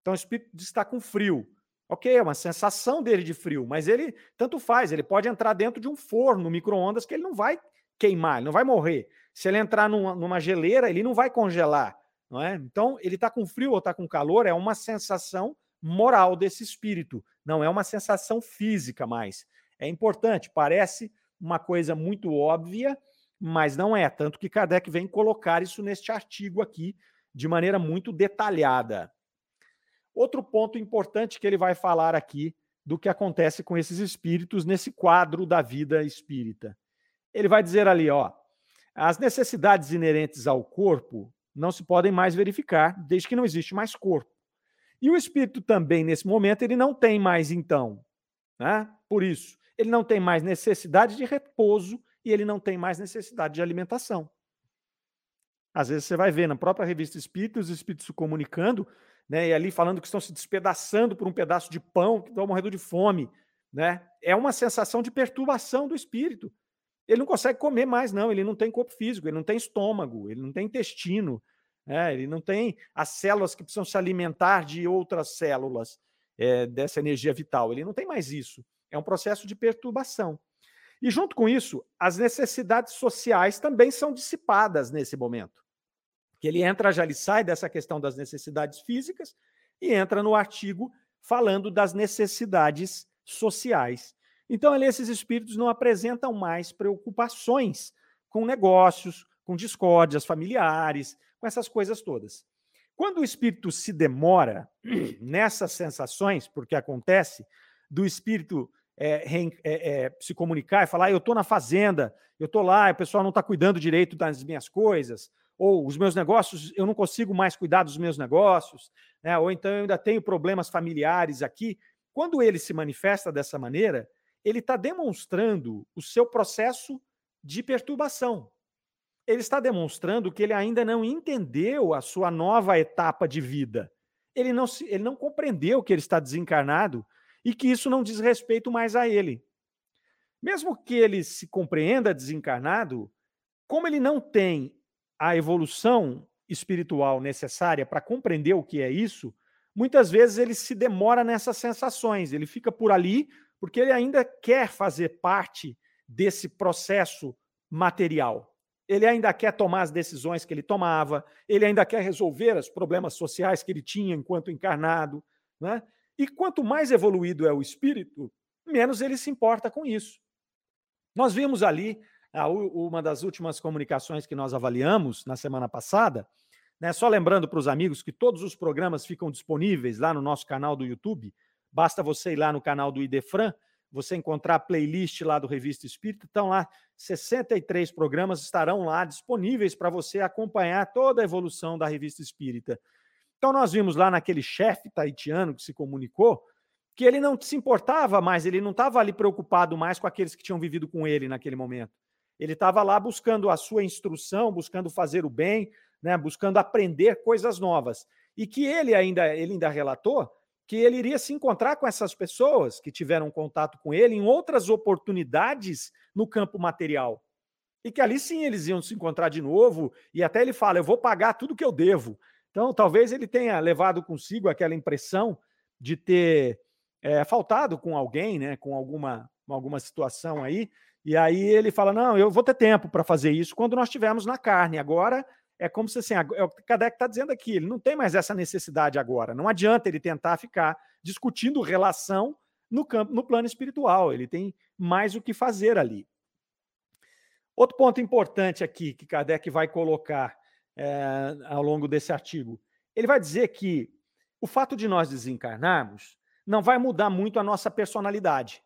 Então, o espírito está com frio, Ok, é uma sensação dele de frio, mas ele tanto faz, ele pode entrar dentro de um forno, micro-ondas, que ele não vai queimar, ele não vai morrer. Se ele entrar numa, numa geleira, ele não vai congelar. Não é? Então, ele está com frio ou está com calor, é uma sensação moral desse espírito, não é uma sensação física mais. É importante, parece uma coisa muito óbvia, mas não é. Tanto que Kardec vem colocar isso neste artigo aqui de maneira muito detalhada. Outro ponto importante que ele vai falar aqui do que acontece com esses espíritos nesse quadro da vida espírita. Ele vai dizer ali, ó, as necessidades inerentes ao corpo não se podem mais verificar desde que não existe mais corpo. E o espírito também nesse momento ele não tem mais então, né? Por isso, ele não tem mais necessidade de repouso e ele não tem mais necessidade de alimentação. Às vezes você vai ver na própria revista Espírita os espíritos se comunicando né? E ali falando que estão se despedaçando por um pedaço de pão, que estão morrendo de fome, né? É uma sensação de perturbação do espírito. Ele não consegue comer mais, não. Ele não tem corpo físico, ele não tem estômago, ele não tem intestino, né? ele não tem as células que precisam se alimentar de outras células é, dessa energia vital. Ele não tem mais isso. É um processo de perturbação. E junto com isso, as necessidades sociais também são dissipadas nesse momento. Que ele entra, já ele sai dessa questão das necessidades físicas e entra no artigo falando das necessidades sociais. Então, ali, esses espíritos não apresentam mais preocupações com negócios, com discórdias familiares, com essas coisas todas. Quando o espírito se demora nessas sensações, porque acontece, do espírito é, é, é, se comunicar e falar: ah, eu estou na fazenda, eu estou lá, o pessoal não está cuidando direito das minhas coisas, ou os meus negócios, eu não consigo mais cuidar dos meus negócios, né? ou então eu ainda tenho problemas familiares aqui. Quando ele se manifesta dessa maneira, ele está demonstrando o seu processo de perturbação. Ele está demonstrando que ele ainda não entendeu a sua nova etapa de vida. Ele não, se, ele não compreendeu que ele está desencarnado e que isso não diz respeito mais a ele. Mesmo que ele se compreenda desencarnado, como ele não tem a evolução espiritual necessária para compreender o que é isso, muitas vezes ele se demora nessas sensações, ele fica por ali porque ele ainda quer fazer parte desse processo material. Ele ainda quer tomar as decisões que ele tomava, ele ainda quer resolver os problemas sociais que ele tinha enquanto encarnado. Né? E quanto mais evoluído é o espírito, menos ele se importa com isso. Nós vimos ali uma das últimas comunicações que nós avaliamos na semana passada, né? Só lembrando para os amigos que todos os programas ficam disponíveis lá no nosso canal do YouTube. Basta você ir lá no canal do Idefran, você encontrar a playlist lá do Revista Espírita. Estão lá 63 programas estarão lá disponíveis para você acompanhar toda a evolução da Revista Espírita. Então nós vimos lá naquele chefe taitiano que se comunicou que ele não se importava mais, ele não estava ali preocupado mais com aqueles que tinham vivido com ele naquele momento. Ele estava lá buscando a sua instrução, buscando fazer o bem, né, buscando aprender coisas novas. E que ele ainda, ele ainda relatou que ele iria se encontrar com essas pessoas que tiveram contato com ele em outras oportunidades no campo material. E que ali sim eles iam se encontrar de novo, e até ele fala: Eu vou pagar tudo que eu devo. Então, talvez ele tenha levado consigo aquela impressão de ter é, faltado com alguém, né, com alguma, alguma situação aí, e aí ele fala: Não, eu vou ter tempo para fazer isso quando nós estivermos na carne. Agora é como se assim, é o que Kardec está dizendo aqui, ele não tem mais essa necessidade agora. Não adianta ele tentar ficar discutindo relação no campo, no plano espiritual. Ele tem mais o que fazer ali. Outro ponto importante aqui que Kardec vai colocar é, ao longo desse artigo, ele vai dizer que o fato de nós desencarnarmos não vai mudar muito a nossa personalidade.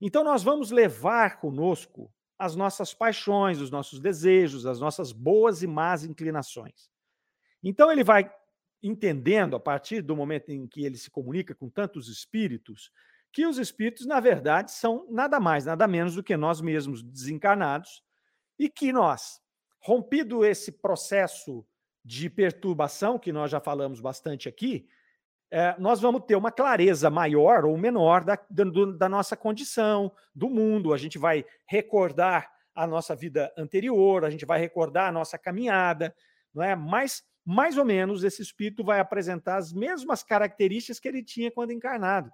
Então nós vamos levar conosco as nossas paixões, os nossos desejos, as nossas boas e más inclinações. Então ele vai entendendo, a partir do momento em que ele se comunica com tantos espíritos, que os espíritos, na verdade, são nada mais, nada menos do que nós mesmos desencarnados, e que nós, rompido esse processo de perturbação, que nós já falamos bastante aqui, é, nós vamos ter uma clareza maior ou menor da, da, da nossa condição, do mundo. A gente vai recordar a nossa vida anterior, a gente vai recordar a nossa caminhada, não é? Mas mais ou menos esse espírito vai apresentar as mesmas características que ele tinha quando encarnado,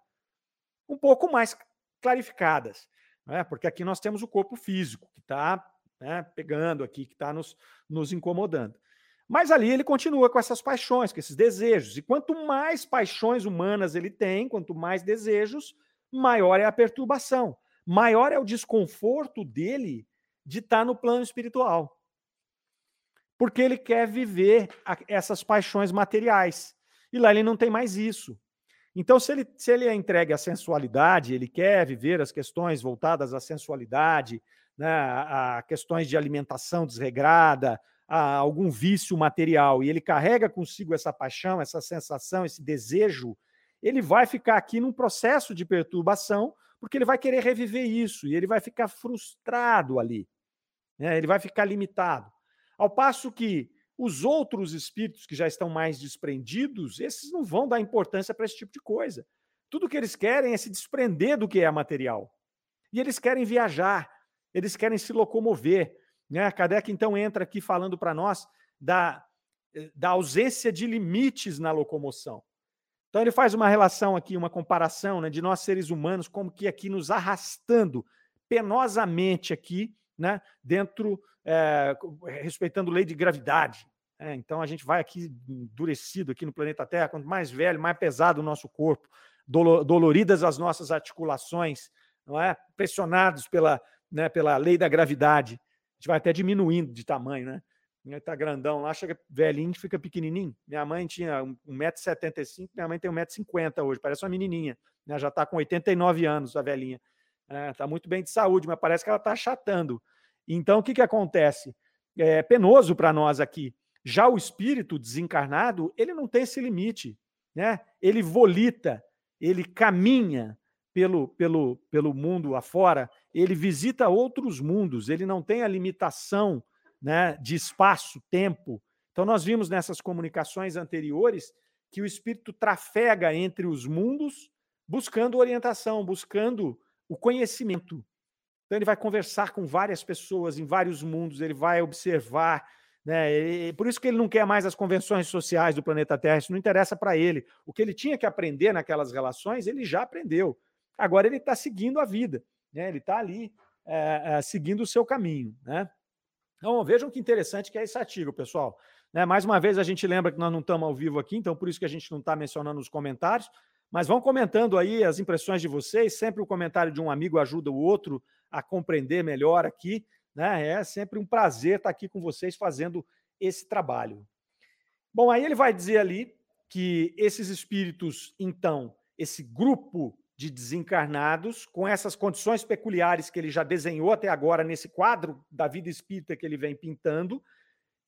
um pouco mais clarificadas, não é? Porque aqui nós temos o corpo físico que está né, pegando aqui, que está nos, nos incomodando. Mas ali ele continua com essas paixões, com esses desejos. E quanto mais paixões humanas ele tem, quanto mais desejos, maior é a perturbação, maior é o desconforto dele de estar no plano espiritual. Porque ele quer viver essas paixões materiais. E lá ele não tem mais isso. Então, se ele, se ele é entregue à sensualidade, ele quer viver as questões voltadas à sensualidade, né, a questões de alimentação desregrada, a algum vício material e ele carrega consigo essa paixão, essa sensação, esse desejo, ele vai ficar aqui num processo de perturbação, porque ele vai querer reviver isso e ele vai ficar frustrado ali. Né? Ele vai ficar limitado. Ao passo que os outros espíritos que já estão mais desprendidos, esses não vão dar importância para esse tipo de coisa. Tudo que eles querem é se desprender do que é material. E eles querem viajar, eles querem se locomover, né? Kardec, então, entra aqui falando para nós da, eh, da ausência de limites na locomoção. Então, ele faz uma relação aqui, uma comparação né, de nós seres humanos, como que aqui nos arrastando penosamente aqui, né, dentro, é, respeitando lei de gravidade. É, então a gente vai aqui endurecido aqui no planeta Terra, quanto mais velho, mais pesado o nosso corpo, doloridas as nossas articulações, não é? Pressionados pela, né, pela lei da gravidade. Gente vai até diminuindo de tamanho, né? Está grandão lá, chega velhinho, fica pequenininho. Minha mãe tinha 1,75m, minha mãe tem 1,50m hoje, parece uma menininha. Né? Já está com 89 anos, a velhinha. Está é, tá muito bem de saúde, mas parece que ela está achatando. Então, o que, que acontece? É penoso para nós aqui. Já o espírito desencarnado, ele não tem esse limite, né? Ele volita, ele caminha pelo, pelo, pelo mundo afora, ele visita outros mundos, ele não tem a limitação né, de espaço, tempo. Então, nós vimos nessas comunicações anteriores que o espírito trafega entre os mundos, buscando orientação, buscando o conhecimento. Então, ele vai conversar com várias pessoas em vários mundos, ele vai observar né? E por isso que ele não quer mais as convenções sociais do planeta Terra, isso não interessa para ele. O que ele tinha que aprender naquelas relações, ele já aprendeu. Agora ele está seguindo a vida, né? ele está ali é, é, seguindo o seu caminho. Né? Então vejam que interessante que é esse artigo, pessoal. Né? Mais uma vez a gente lembra que nós não estamos ao vivo aqui, então por isso que a gente não está mencionando os comentários, mas vão comentando aí as impressões de vocês. Sempre o comentário de um amigo ajuda o outro a compreender melhor aqui. Né? É sempre um prazer estar aqui com vocês fazendo esse trabalho. Bom, aí ele vai dizer ali que esses espíritos, então, esse grupo de desencarnados, com essas condições peculiares que ele já desenhou até agora nesse quadro da vida espírita que ele vem pintando,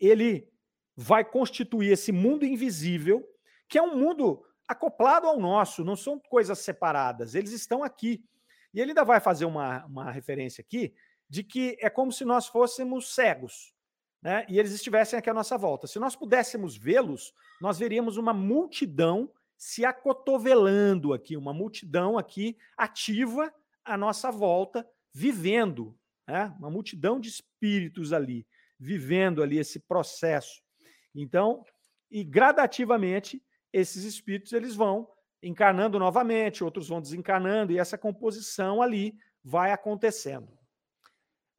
ele vai constituir esse mundo invisível, que é um mundo acoplado ao nosso, não são coisas separadas, eles estão aqui. E ele ainda vai fazer uma, uma referência aqui de que é como se nós fôssemos cegos, né? E eles estivessem aqui à nossa volta. Se nós pudéssemos vê-los, nós veríamos uma multidão se acotovelando aqui, uma multidão aqui ativa à nossa volta, vivendo, né? Uma multidão de espíritos ali, vivendo ali esse processo. Então, e gradativamente esses espíritos eles vão encarnando novamente, outros vão desencarnando e essa composição ali vai acontecendo.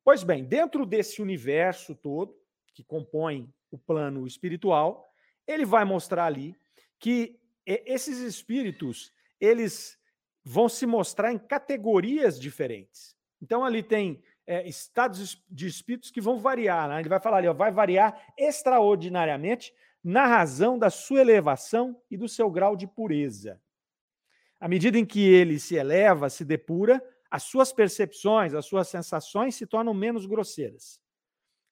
Pois bem, dentro desse universo todo, que compõe o plano espiritual, ele vai mostrar ali que esses espíritos, eles vão se mostrar em categorias diferentes. Então, ali tem é, estados de espíritos que vão variar. Né? Ele vai falar ali, ó, vai variar extraordinariamente na razão da sua elevação e do seu grau de pureza. À medida em que ele se eleva, se depura, as suas percepções, as suas sensações se tornam menos grosseiras.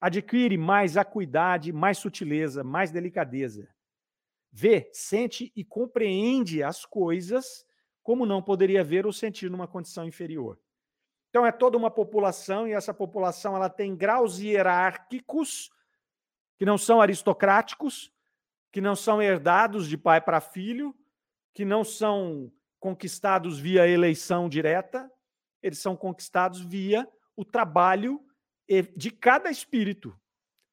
Adquire mais acuidade, mais sutileza, mais delicadeza. Vê, sente e compreende as coisas como não poderia ver ou sentir numa condição inferior. Então é toda uma população e essa população ela tem graus hierárquicos que não são aristocráticos, que não são herdados de pai para filho, que não são conquistados via eleição direta, eles são conquistados via o trabalho de cada espírito.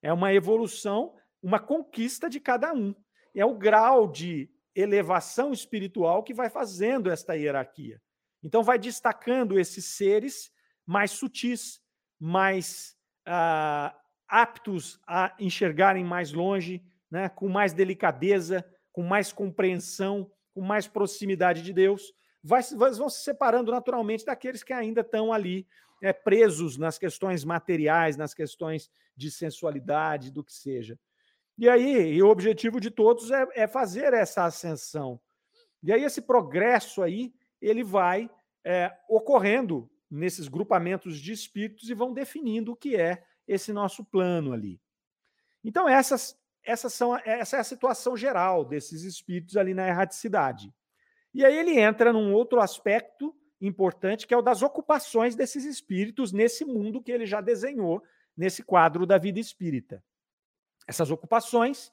É uma evolução, uma conquista de cada um. É o grau de elevação espiritual que vai fazendo esta hierarquia. Então, vai destacando esses seres mais sutis, mais ah, aptos a enxergarem mais longe, né, com mais delicadeza, com mais compreensão, com mais proximidade de Deus vai, vão se separando naturalmente daqueles que ainda estão ali é, presos nas questões materiais, nas questões de sensualidade, do que seja. E aí, e o objetivo de todos é, é, fazer essa ascensão. E aí, esse progresso aí, ele vai é, ocorrendo nesses grupamentos de espíritos e vão definindo o que é esse nosso plano ali. Então, essas, essas são, essa é a situação geral desses espíritos ali na erraticidade. E aí ele entra num outro aspecto importante, que é o das ocupações desses espíritos nesse mundo que ele já desenhou nesse quadro da vida espírita. Essas ocupações,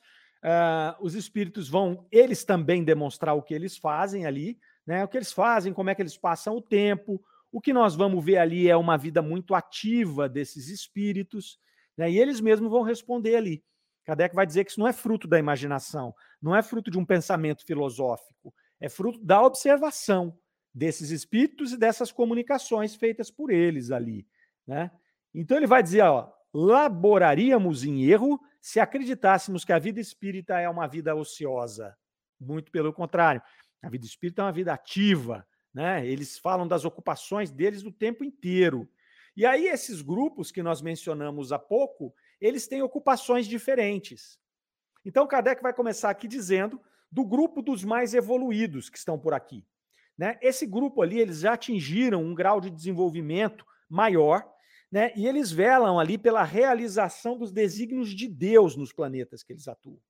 uh, os espíritos vão, eles também demonstrar o que eles fazem ali, né? O que eles fazem, como é que eles passam o tempo. O que nós vamos ver ali é uma vida muito ativa desses espíritos, né? E eles mesmos vão responder ali. Kardec vai dizer que isso não é fruto da imaginação, não é fruto de um pensamento filosófico, é fruto da observação desses espíritos e dessas comunicações feitas por eles ali. Né? Então ele vai dizer, ó, laboraríamos em erro se acreditássemos que a vida espírita é uma vida ociosa. Muito pelo contrário. A vida espírita é uma vida ativa, né? Eles falam das ocupações deles o tempo inteiro. E aí esses grupos que nós mencionamos há pouco, eles têm ocupações diferentes. Então Kardec vai começar aqui dizendo do grupo dos mais evoluídos que estão por aqui. Né? Esse grupo ali, eles já atingiram um grau de desenvolvimento maior, né? e eles velam ali pela realização dos desígnios de Deus nos planetas que eles atuam.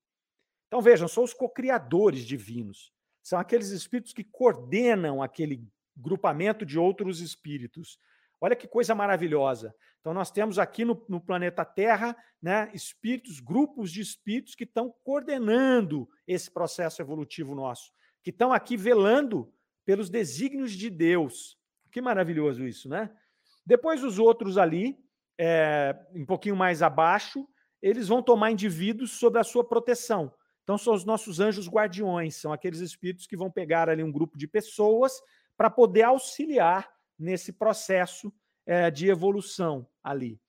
Então vejam, são os co-criadores divinos. São aqueles espíritos que coordenam aquele grupamento de outros espíritos. Olha que coisa maravilhosa. Então, nós temos aqui no, no, planeta Terra né, espíritos, grupos de espíritos que estão coordenando esse processo evolutivo nosso, que estão aqui velando pelos desígnios de Deus. Que maravilhoso isso, né? Depois, os outros ali, é, um pouquinho mais abaixo, eles vão tomar indivíduos sob a sua proteção. Então, são os nossos anjos guardiões, são aqueles espíritos que vão pegar ali um grupo de pessoas para poder auxiliar nesse processo é, de evolução ali.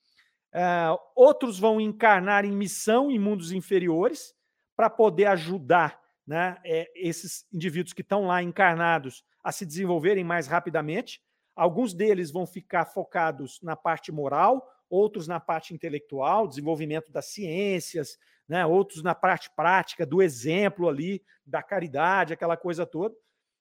É, outros vão encarnar em missão em mundos inferiores para poder ajudar né, é, esses indivíduos que estão lá encarnados a se desenvolverem mais rapidamente. Alguns deles vão ficar focados na parte moral, outros na parte intelectual, desenvolvimento das ciências, né? outros na parte prática, do exemplo ali, da caridade, aquela coisa toda.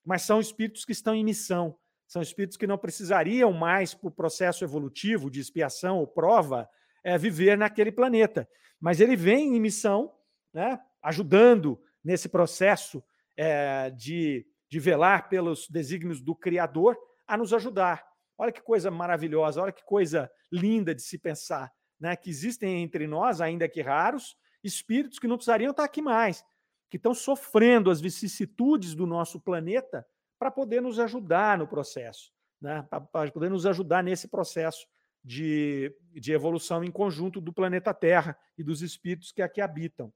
Mas são espíritos que estão em missão, são espíritos que não precisariam mais, para o processo evolutivo de expiação ou prova, é, viver naquele planeta. Mas ele vem em missão, né? ajudando nesse processo é, de, de velar pelos desígnios do Criador, a nos ajudar. Olha que coisa maravilhosa, olha que coisa linda de se pensar, né? Que existem entre nós, ainda que raros, espíritos que não precisariam estar aqui mais, que estão sofrendo as vicissitudes do nosso planeta para poder nos ajudar no processo, né? para poder nos ajudar nesse processo de, de evolução em conjunto do planeta Terra e dos espíritos que aqui habitam.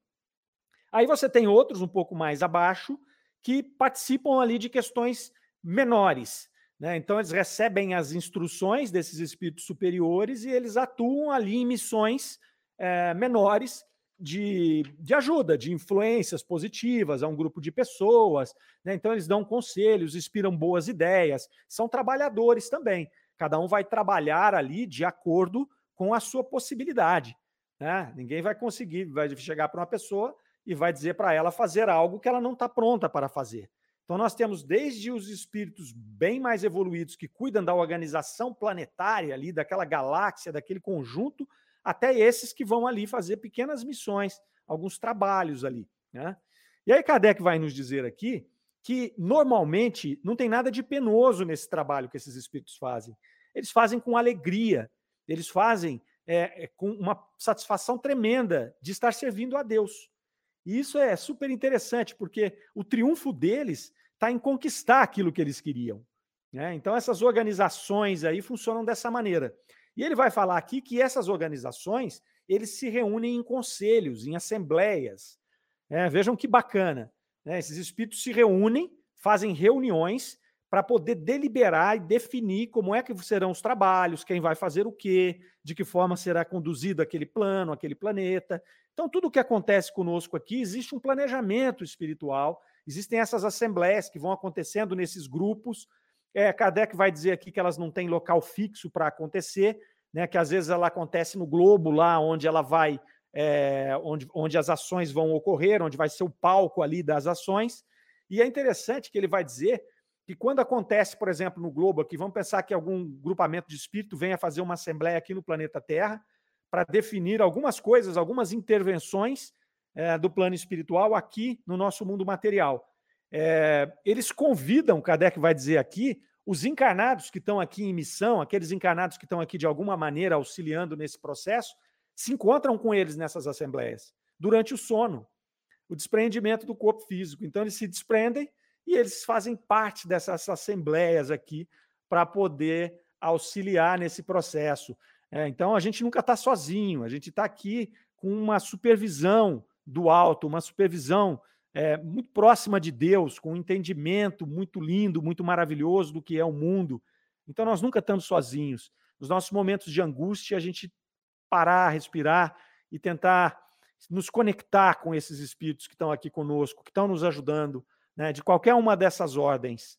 Aí você tem outros um pouco mais abaixo que participam ali de questões menores, né? Então, eles recebem as instruções desses espíritos superiores e eles atuam ali em missões é, menores de, de ajuda, de influências positivas a um grupo de pessoas. Né? Então, eles dão conselhos, inspiram boas ideias, são trabalhadores também. Cada um vai trabalhar ali de acordo com a sua possibilidade. Né? Ninguém vai conseguir, vai chegar para uma pessoa e vai dizer para ela fazer algo que ela não está pronta para fazer. Então, nós temos desde os espíritos bem mais evoluídos que cuidam da organização planetária ali, daquela galáxia, daquele conjunto, até esses que vão ali fazer pequenas missões, alguns trabalhos ali. Né? E aí, Kardec vai nos dizer aqui que, normalmente, não tem nada de penoso nesse trabalho que esses espíritos fazem. Eles fazem com alegria, eles fazem é, é, com uma satisfação tremenda de estar servindo a Deus. E isso é super interessante, porque o triunfo deles está em conquistar aquilo que eles queriam. Né? Então, essas organizações aí funcionam dessa maneira. E ele vai falar aqui que essas organizações eles se reúnem em conselhos, em assembleias. É, vejam que bacana. Né? Esses espíritos se reúnem, fazem reuniões para poder deliberar e definir como é que serão os trabalhos, quem vai fazer o quê, de que forma será conduzido aquele plano, aquele planeta. Então, tudo o que acontece conosco aqui, existe um planejamento espiritual, existem essas assembleias que vão acontecendo nesses grupos. É, Kardec vai dizer aqui que elas não têm local fixo para acontecer, né, que às vezes ela acontece no globo, lá onde ela vai, é, onde, onde as ações vão ocorrer, onde vai ser o palco ali das ações. E é interessante que ele vai dizer que quando acontece, por exemplo, no globo aqui, vamos pensar que algum grupamento de espírito venha fazer uma assembleia aqui no planeta Terra, para definir algumas coisas, algumas intervenções é, do plano espiritual aqui no nosso mundo material. É, eles convidam, Kardec vai dizer aqui, os encarnados que estão aqui em missão, aqueles encarnados que estão aqui de alguma maneira auxiliando nesse processo, se encontram com eles nessas assembleias, durante o sono, o desprendimento do corpo físico. Então, eles se desprendem e eles fazem parte dessas assembleias aqui para poder auxiliar nesse processo. É, então a gente nunca está sozinho, a gente está aqui com uma supervisão do alto, uma supervisão é, muito próxima de Deus, com um entendimento muito lindo, muito maravilhoso do que é o mundo. Então nós nunca estamos sozinhos. nos nossos momentos de angústia, a gente parar, respirar e tentar nos conectar com esses espíritos que estão aqui conosco, que estão nos ajudando, né, de qualquer uma dessas ordens.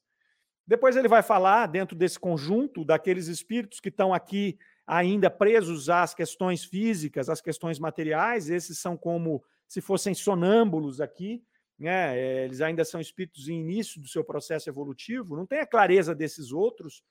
Depois ele vai falar, dentro desse conjunto, daqueles espíritos que estão aqui ainda presos às questões físicas, às questões materiais, esses são como se fossem sonâmbulos aqui, né? Eh, eles ainda são espíritos em início do seu processo evolutivo, não tem a clareza desses outros.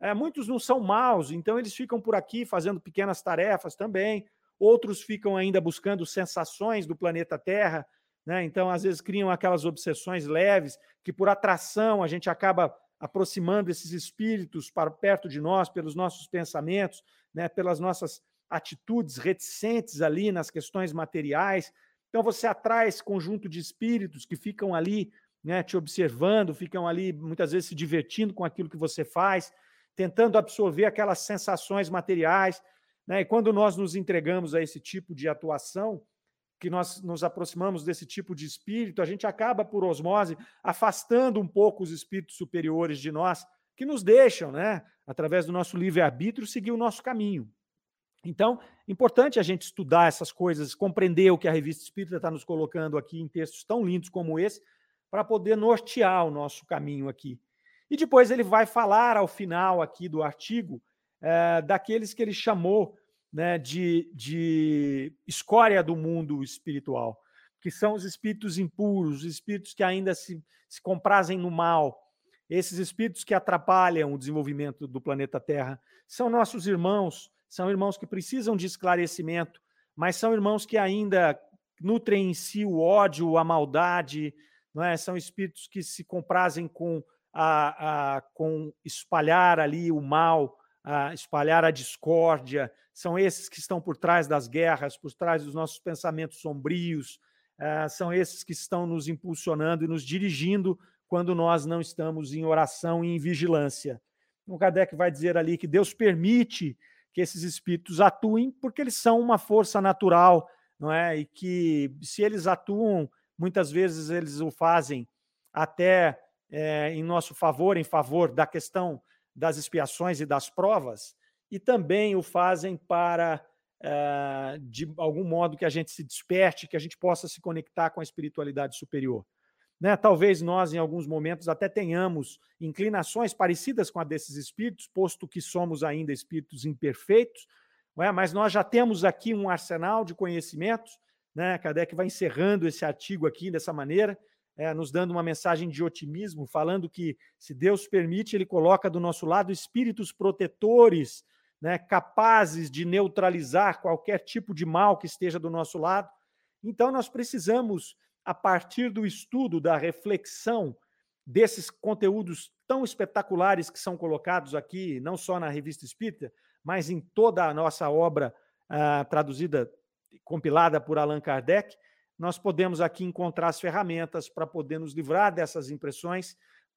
É, muitos não são maus, então eles ficam por aqui fazendo pequenas tarefas também, outros ficam ainda buscando sensações do planeta Terra, né? então às vezes criam aquelas obsessões leves que por atração a gente acaba aproximando esses espíritos para perto de nós pelos nossos pensamentos, né, pelas nossas atitudes reticentes ali nas questões materiais. Então você atrai esse conjunto de espíritos que ficam ali, né, te observando, ficam ali muitas vezes se divertindo com aquilo que você faz, tentando absorver aquelas sensações materiais. Né? E quando nós nos entregamos a esse tipo de atuação, que nós nos aproximamos desse tipo de espírito, a gente acaba, por osmose, afastando um pouco os espíritos superiores de nós, que nos deixam, né, através do nosso livre-arbítrio, seguir o nosso caminho. Então, importante a gente estudar essas coisas, compreender o que a revista Espírita está nos colocando aqui em textos tão lindos como esse, para poder nortear o nosso caminho aqui. E depois ele vai falar ao final aqui do artigo é, daqueles que ele chamou né, de, de escória do mundo espiritual, que são os espíritos impuros, os espíritos que ainda se, se comprazem no mal, esses espíritos que atrapalham o desenvolvimento do planeta Terra. São nossos irmãos, são irmãos que precisam de esclarecimento, mas são irmãos que ainda nutrem em si o ódio, a maldade, não é? são espíritos que se comprazem com, a, a, com espalhar ali o mal, a espalhar a discórdia, são esses que estão por trás das guerras, por trás dos nossos pensamentos sombrios, uh, são esses que estão nos impulsionando e nos dirigindo quando nós não estamos em oração e em vigilância. O Kardec vai dizer ali que Deus permite que esses espíritos atuem porque eles são uma força natural, não é? E que se eles atuam, muitas vezes eles o fazem até é, em nosso favor, em favor da questão das expiações e das provas, e também o fazem para, uh, de algum modo, que a gente se desperte, que a gente possa se conectar com a espiritualidade superior. Né? Talvez nós, em alguns momentos, até tenhamos inclinações parecidas com a desses espíritos, posto que somos ainda espíritos imperfeitos, é? mas nós já temos aqui um arsenal de conhecimentos. Né? Kardec vai encerrando esse artigo aqui dessa maneira, é, nos dando uma mensagem de otimismo, falando que, se Deus permite, Ele coloca do nosso lado espíritos protetores, né, capazes de neutralizar qualquer tipo de mal que esteja do nosso lado. Então, nós precisamos, a partir do estudo, da reflexão desses conteúdos tão espetaculares que são colocados aqui, não só na Revista Espírita, mas em toda a nossa obra uh, traduzida, compilada por Allan Kardec, nós podemos aqui encontrar as ferramentas para poder nos livrar dessas impressões,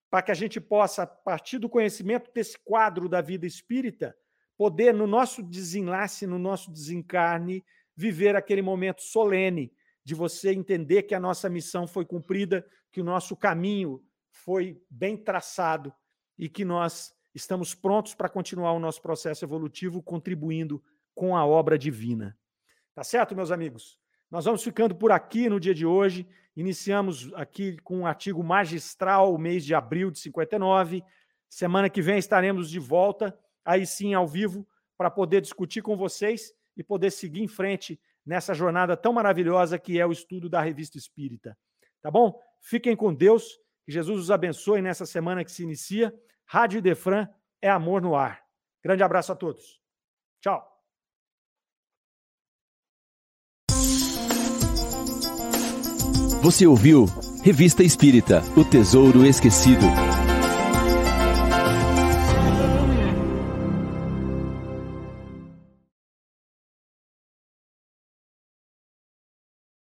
para que a gente possa, a partir do conhecimento desse quadro da vida espírita, poder, no nosso desenlace, no nosso desencarne, viver aquele momento solene de você entender que a nossa missão foi cumprida, que o nosso caminho foi bem traçado e que nós estamos prontos para continuar o nosso processo evolutivo contribuindo com a obra divina. Tá certo, meus amigos? Nós vamos ficando por aqui no dia de hoje. Iniciamos aqui com um artigo magistral, o mês de abril de 59. Semana que vem estaremos de volta, aí sim ao vivo, para poder discutir com vocês e poder seguir em frente nessa jornada tão maravilhosa que é o estudo da Revista Espírita. Tá bom? Fiquem com Deus, que Jesus os abençoe nessa semana que se inicia. Rádio Defran é amor no ar. Grande abraço a todos. Tchau. Você ouviu Revista Espírita O Tesouro Esquecido.